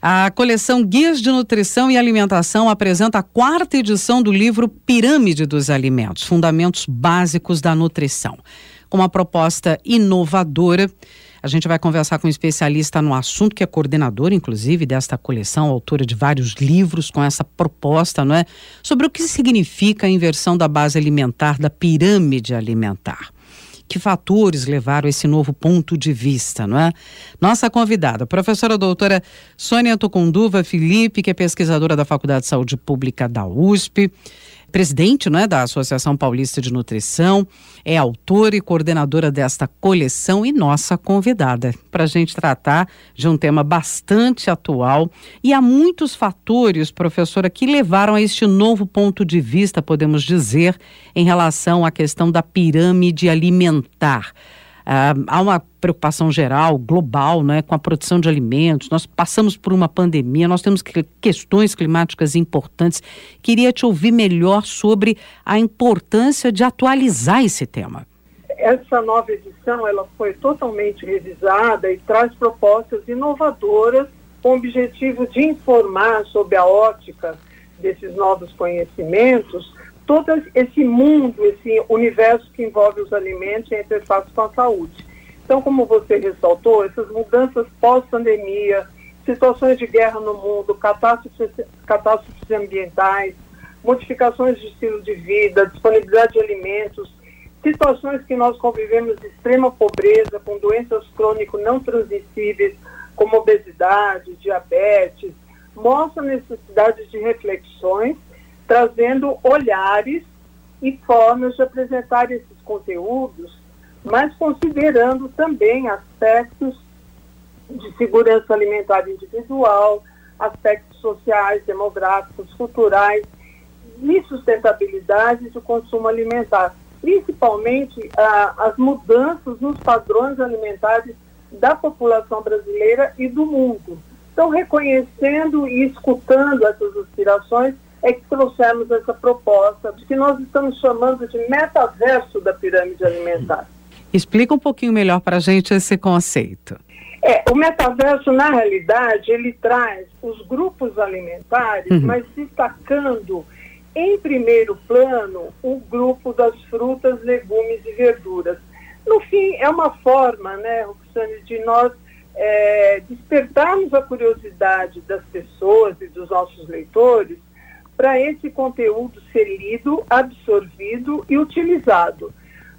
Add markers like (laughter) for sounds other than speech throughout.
A coleção Guias de Nutrição e Alimentação apresenta a quarta edição do livro Pirâmide dos Alimentos Fundamentos Básicos da Nutrição. Com uma proposta inovadora, a gente vai conversar com um especialista no assunto, que é coordenador, inclusive, desta coleção, autora de vários livros com essa proposta, não é? Sobre o que significa a inversão da base alimentar, da pirâmide alimentar que fatores levaram esse novo ponto de vista, não é? Nossa convidada, a professora doutora Sônia Tocunduva Felipe, que é pesquisadora da Faculdade de Saúde Pública da USP, presidente né, da Associação Paulista de Nutrição, é autora e coordenadora desta coleção e nossa convidada para a gente tratar de um tema bastante atual. E há muitos fatores, professora, que levaram a este novo ponto de vista, podemos dizer, em relação à questão da pirâmide alimentar. Uh, há uma preocupação geral, global, né, com a produção de alimentos. Nós passamos por uma pandemia, nós temos que, questões climáticas importantes. Queria te ouvir melhor sobre a importância de atualizar esse tema. Essa nova edição ela foi totalmente revisada e traz propostas inovadoras com o objetivo de informar sobre a ótica desses novos conhecimentos todo esse mundo, esse universo que envolve os alimentos e a interface com a saúde. Então, como você ressaltou, essas mudanças pós-pandemia, situações de guerra no mundo, catástrofes, catástrofes ambientais, modificações de estilo de vida, disponibilidade de alimentos, situações que nós convivemos de extrema pobreza, com doenças crônicas não transmissíveis, como obesidade, diabetes, mostram necessidades de reflexões trazendo olhares e formas de apresentar esses conteúdos, mas considerando também aspectos de segurança alimentar individual, aspectos sociais, demográficos, culturais e sustentabilidade do consumo alimentar, principalmente ah, as mudanças nos padrões alimentares da população brasileira e do mundo. Então, reconhecendo e escutando essas aspirações, é que trouxemos essa proposta que nós estamos chamando de metaverso da pirâmide alimentar. Explica um pouquinho melhor para a gente esse conceito. É, o metaverso, na realidade, ele traz os grupos alimentares, uhum. mas destacando em primeiro plano o grupo das frutas, legumes e verduras. No fim, é uma forma, né, Roxane, de nós é, despertarmos a curiosidade das pessoas e dos nossos leitores para esse conteúdo ser lido, absorvido e utilizado.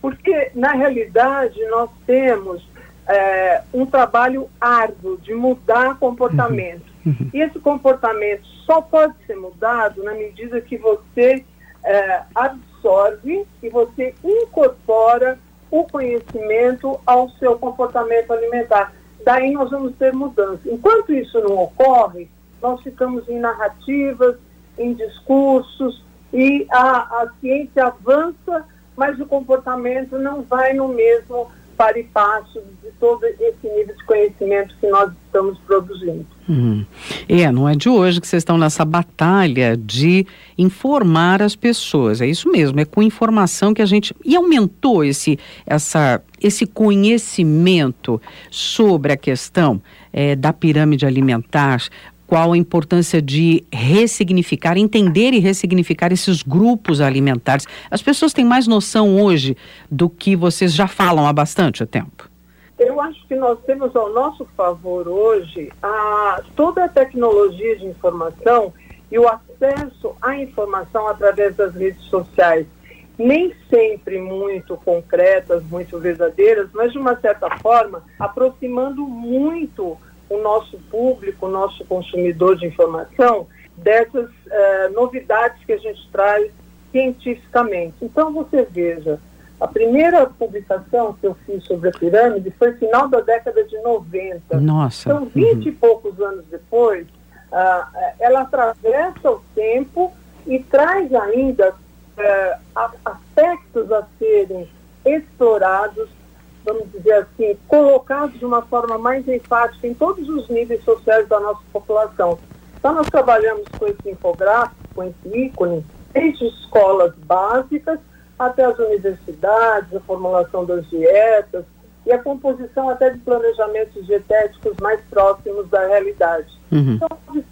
Porque, na realidade, nós temos é, um trabalho árduo de mudar comportamento. Uhum. uhum. E esse comportamento só pode ser mudado na medida que você é, absorve e você incorpora o conhecimento ao seu comportamento alimentar. Daí nós vamos ter mudança. Enquanto isso não ocorre, nós ficamos em narrativas, em discursos e a, a ciência avança, mas o comportamento não vai no mesmo para e passo de todo esse nível de conhecimento que nós estamos produzindo. Hum. É, não é de hoje que vocês estão nessa batalha de informar as pessoas. É isso mesmo, é com informação que a gente. E aumentou esse, essa, esse conhecimento sobre a questão é, da pirâmide alimentar, qual a importância de ressignificar, entender e ressignificar esses grupos alimentares. As pessoas têm mais noção hoje do que vocês já falam há bastante tempo. Eu acho que nós temos ao nosso favor hoje a, toda a tecnologia de informação e o acesso à informação através das redes sociais. Nem sempre muito concretas, muito verdadeiras, mas de uma certa forma aproximando muito o nosso público, o nosso consumidor de informação, dessas uh, novidades que a gente traz cientificamente. Então, você veja, a primeira publicação que eu fiz sobre a pirâmide foi final da década de 90. Nossa. Então, 20 uhum. e poucos anos depois, uh, ela atravessa o tempo e traz ainda uh, aspectos a serem explorados vamos dizer assim, colocados de uma forma mais enfática em todos os níveis sociais da nossa população. Então, nós trabalhamos com esse infográfico, com esse ícone, desde escolas básicas até as universidades, a formulação das dietas e a composição até de planejamentos dietéticos mais próximos da realidade. Uhum. Então,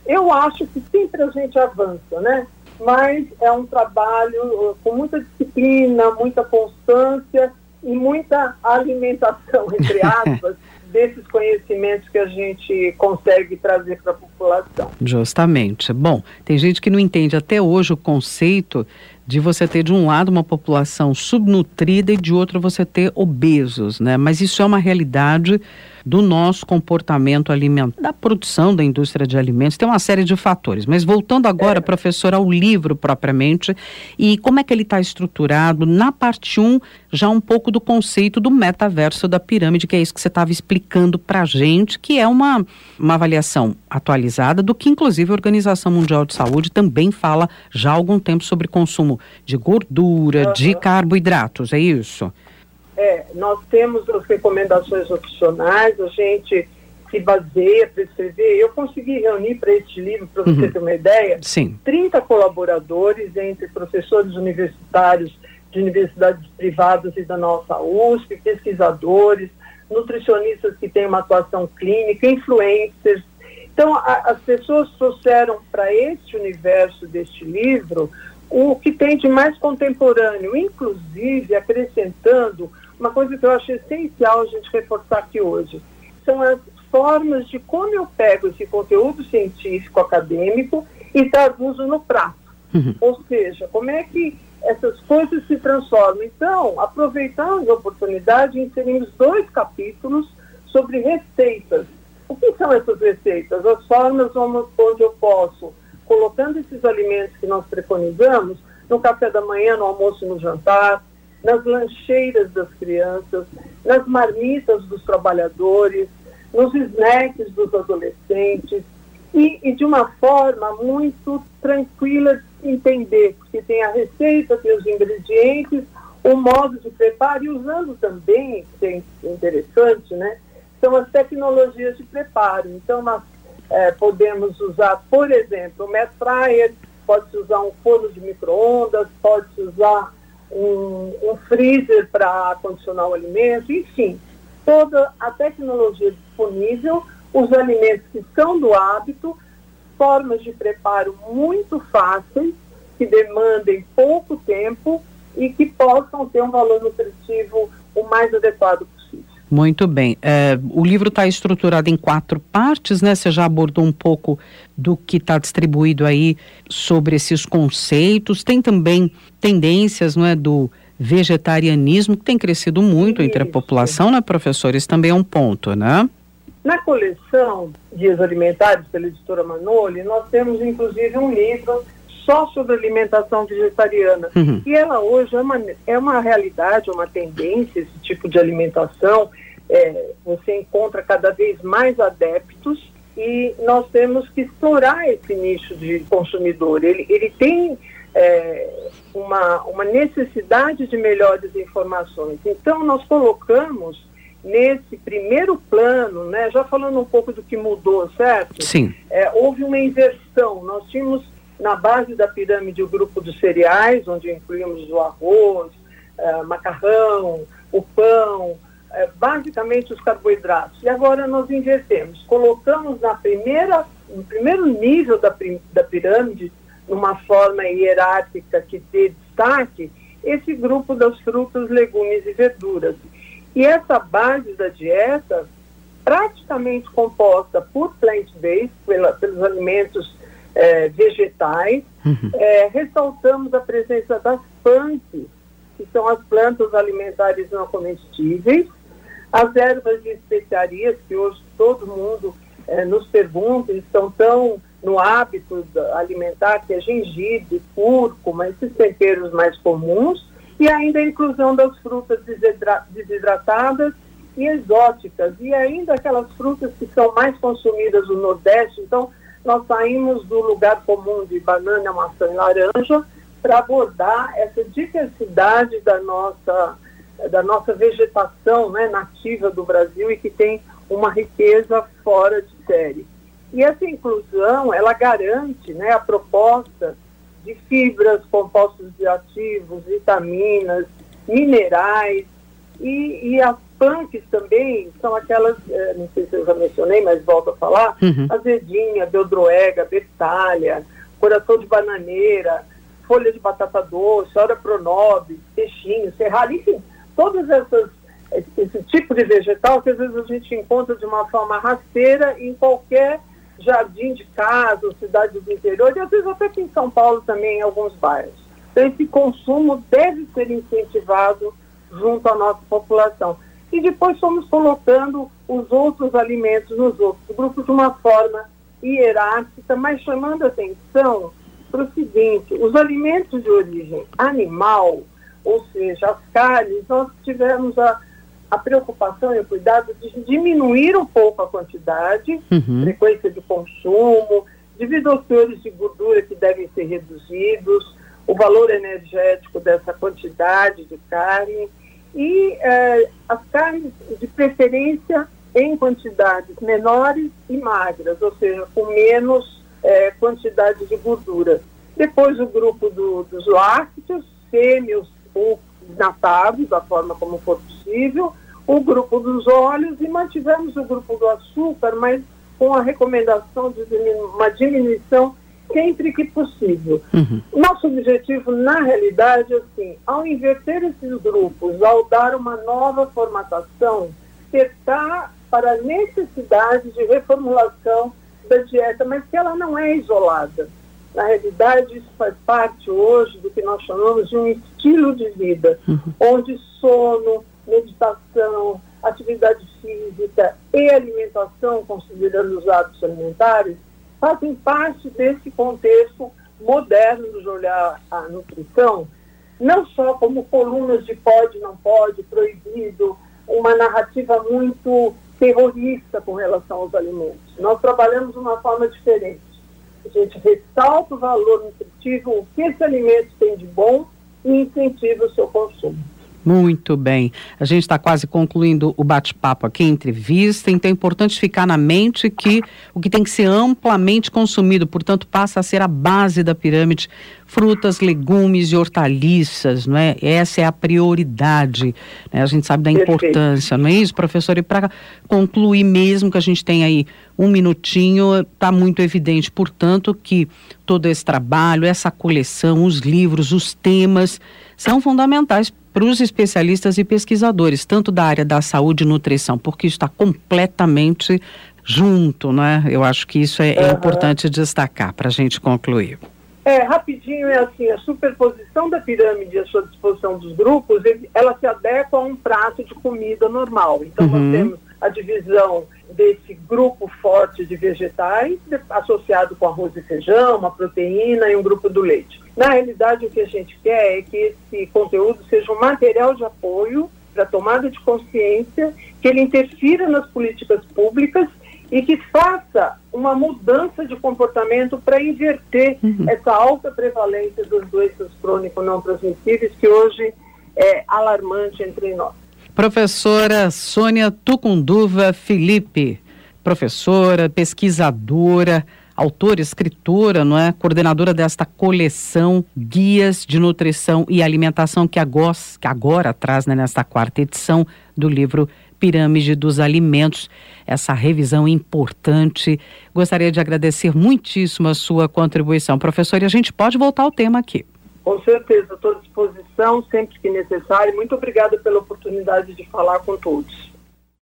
eu acho que sempre a gente avança, né? Mas é um trabalho uh, com muita disciplina, muita constância e muita alimentação, entre (laughs) aspas, desses conhecimentos que a gente consegue trazer para a população. Justamente. Bom, tem gente que não entende até hoje o conceito de você ter de um lado uma população subnutrida e de outro você ter obesos, né? Mas isso é uma realidade do nosso comportamento alimentar, da produção da indústria de alimentos, tem uma série de fatores. Mas voltando agora, é. professor, ao livro propriamente, e como é que ele está estruturado, na parte 1, já um pouco do conceito do metaverso da pirâmide, que é isso que você estava explicando para a gente, que é uma, uma avaliação atualizada do que, inclusive, a Organização Mundial de Saúde também fala já há algum tempo sobre consumo de gordura, uhum. de carboidratos, é isso? É, nós temos as recomendações opcionais, a gente se baseia para escrever. Eu consegui reunir para este livro, para você uhum. ter uma ideia, Sim. 30 colaboradores entre professores universitários de universidades privadas e da nossa USP, pesquisadores, nutricionistas que têm uma atuação clínica, influencers. Então, a, as pessoas trouxeram para este universo deste livro o que tem de mais contemporâneo, inclusive acrescentando uma coisa que eu acho essencial a gente reforçar aqui hoje. São as formas de como eu pego esse conteúdo científico acadêmico e traduzo no prato. Uhum. Ou seja, como é que essas coisas se transformam. Então, aproveitando a oportunidade, inserimos dois capítulos sobre receitas. O que são essas receitas? As formas onde eu posso, colocando esses alimentos que nós preconizamos, no café da manhã, no almoço e no jantar, nas lancheiras das crianças, nas marmitas dos trabalhadores, nos snacks dos adolescentes e, e, de uma forma muito tranquila de entender, porque tem a receita, tem os ingredientes, o modo de preparo e usando também, que é interessante, né, são as tecnologias de preparo. Então, nós é, podemos usar, por exemplo, o Met Fryer, pode-se usar um forno de micro-ondas, pode-se usar um, um freezer para condicionar o alimento, enfim, toda a tecnologia disponível, os alimentos que são do hábito, formas de preparo muito fáceis, que demandem pouco tempo e que possam ter um valor nutritivo o mais adequado possível. Muito bem. É, o livro está estruturado em quatro partes, né? Você já abordou um pouco do que está distribuído aí sobre esses conceitos. Tem também tendências, não é, do vegetarianismo que tem crescido muito Isso. entre a população, né, professor? Isso também é um ponto, né? Na coleção Dias Alimentares pela editora Manoli, nós temos inclusive um livro só sobre alimentação vegetariana. Uhum. E ela hoje é uma, é uma realidade, uma tendência, esse tipo de alimentação. É, você encontra cada vez mais adeptos e nós temos que explorar esse nicho de consumidor. Ele, ele tem é, uma, uma necessidade de melhores informações. Então, nós colocamos nesse primeiro plano, né, já falando um pouco do que mudou, certo? Sim. É, houve uma inversão. Nós tínhamos na base da pirâmide o grupo dos cereais, onde incluímos o arroz, uh, macarrão, o pão, uh, basicamente os carboidratos. E agora nós invertemos, colocamos na primeira, no primeiro nível da, da pirâmide, numa forma hierárquica que dê destaque, esse grupo das frutas, legumes e verduras. E essa base da dieta, praticamente composta por plant-based, pelos alimentos é, vegetais, uhum. é, ressaltamos a presença das plantas, que são as plantas alimentares não comestíveis, as ervas de especiarias, que hoje todo mundo é, nos pergunta, estão tão no hábito alimentar, que é gengibre, cúrcuma, esses temperos mais comuns, e ainda a inclusão das frutas desidratadas e exóticas, e ainda aquelas frutas que são mais consumidas no Nordeste. Então, nós saímos do lugar comum de banana, maçã e laranja para abordar essa diversidade da nossa, da nossa vegetação né, nativa do Brasil e que tem uma riqueza fora de série. E essa inclusão, ela garante né, a proposta de fibras, compostos ativos, vitaminas, minerais e, e a punks também são aquelas, é, não sei se eu já mencionei, mas volto a falar, uhum. azedinha, beldroega, betalha, coração de bananeira, folha de batata doce, hora pronobe, peixinho, serralho, enfim, todas essas esse tipo de vegetal que às vezes a gente encontra de uma forma rasteira em qualquer jardim de casa, cidade do interior, e às vezes até aqui em São Paulo também, em alguns bairros. Então, esse consumo deve ser incentivado junto à nossa população. E depois fomos colocando os outros alimentos nos outros grupos de uma forma hierárquica, mas chamando atenção para o seguinte: os alimentos de origem animal, ou seja, as carnes, nós tivemos a, a preocupação e o cuidado de diminuir um pouco a quantidade, uhum. frequência de consumo, teores de gordura que devem ser reduzidos, o valor energético dessa quantidade de carne e eh, as carnes de preferência em quantidades menores e magras, ou seja, com menos eh, quantidade de gordura. Depois o grupo do, dos lácteos, sêmios ou natados, da forma como for possível, o grupo dos óleos e mantivemos o grupo do açúcar, mas com a recomendação de uma diminuição sempre que possível. Uhum. Nosso objetivo, na realidade, é assim, ao inverter esses grupos, ao dar uma nova formatação, testar para a necessidade de reformulação da dieta, mas que ela não é isolada. Na realidade, isso faz parte hoje do que nós chamamos de um estilo de vida, uhum. onde sono, meditação, atividade física e alimentação, considerando os hábitos alimentares, fazem parte desse contexto moderno de olhar a nutrição, não só como colunas de pode, não pode, proibido, uma narrativa muito terrorista com relação aos alimentos. Nós trabalhamos de uma forma diferente. A gente ressalta o valor nutritivo, o que esse alimento tem de bom e incentiva o seu consumo. Muito bem. A gente está quase concluindo o bate-papo aqui, entrevista, então é importante ficar na mente que o que tem que ser amplamente consumido, portanto, passa a ser a base da pirâmide, frutas, legumes e hortaliças, não é? Essa é a prioridade. Né? A gente sabe da importância, não é isso, professor? E para concluir mesmo, que a gente tem aí um minutinho, está muito evidente, portanto, que todo esse trabalho, essa coleção, os livros, os temas, são fundamentais para os especialistas e pesquisadores, tanto da área da saúde e nutrição, porque está completamente junto, né? Eu acho que isso é, é importante destacar para a gente concluir. É, rapidinho é assim, a superposição da pirâmide à sua disposição dos grupos, ela se adequa a um prato de comida normal. Então uhum. nós temos a divisão desse grupo forte de vegetais, associado com arroz e feijão, uma proteína e um grupo do leite. Na realidade, o que a gente quer é que esse conteúdo seja um material de apoio para a tomada de consciência, que ele interfira nas políticas públicas e que faça uma mudança de comportamento para inverter uhum. essa alta prevalência das doenças crônicas não transmissíveis que hoje é alarmante entre nós. Professora Sônia Tucunduva Felipe, professora, pesquisadora, autora, escritora, não é? Coordenadora desta coleção Guias de Nutrição e Alimentação que agora, que agora traz né, nesta quarta edição do livro Pirâmide dos Alimentos, essa revisão importante. Gostaria de agradecer muitíssimo a sua contribuição, professor, e a gente pode voltar ao tema aqui. Com certeza, estou à disposição sempre que necessário. Muito obrigada pela oportunidade de falar com todos.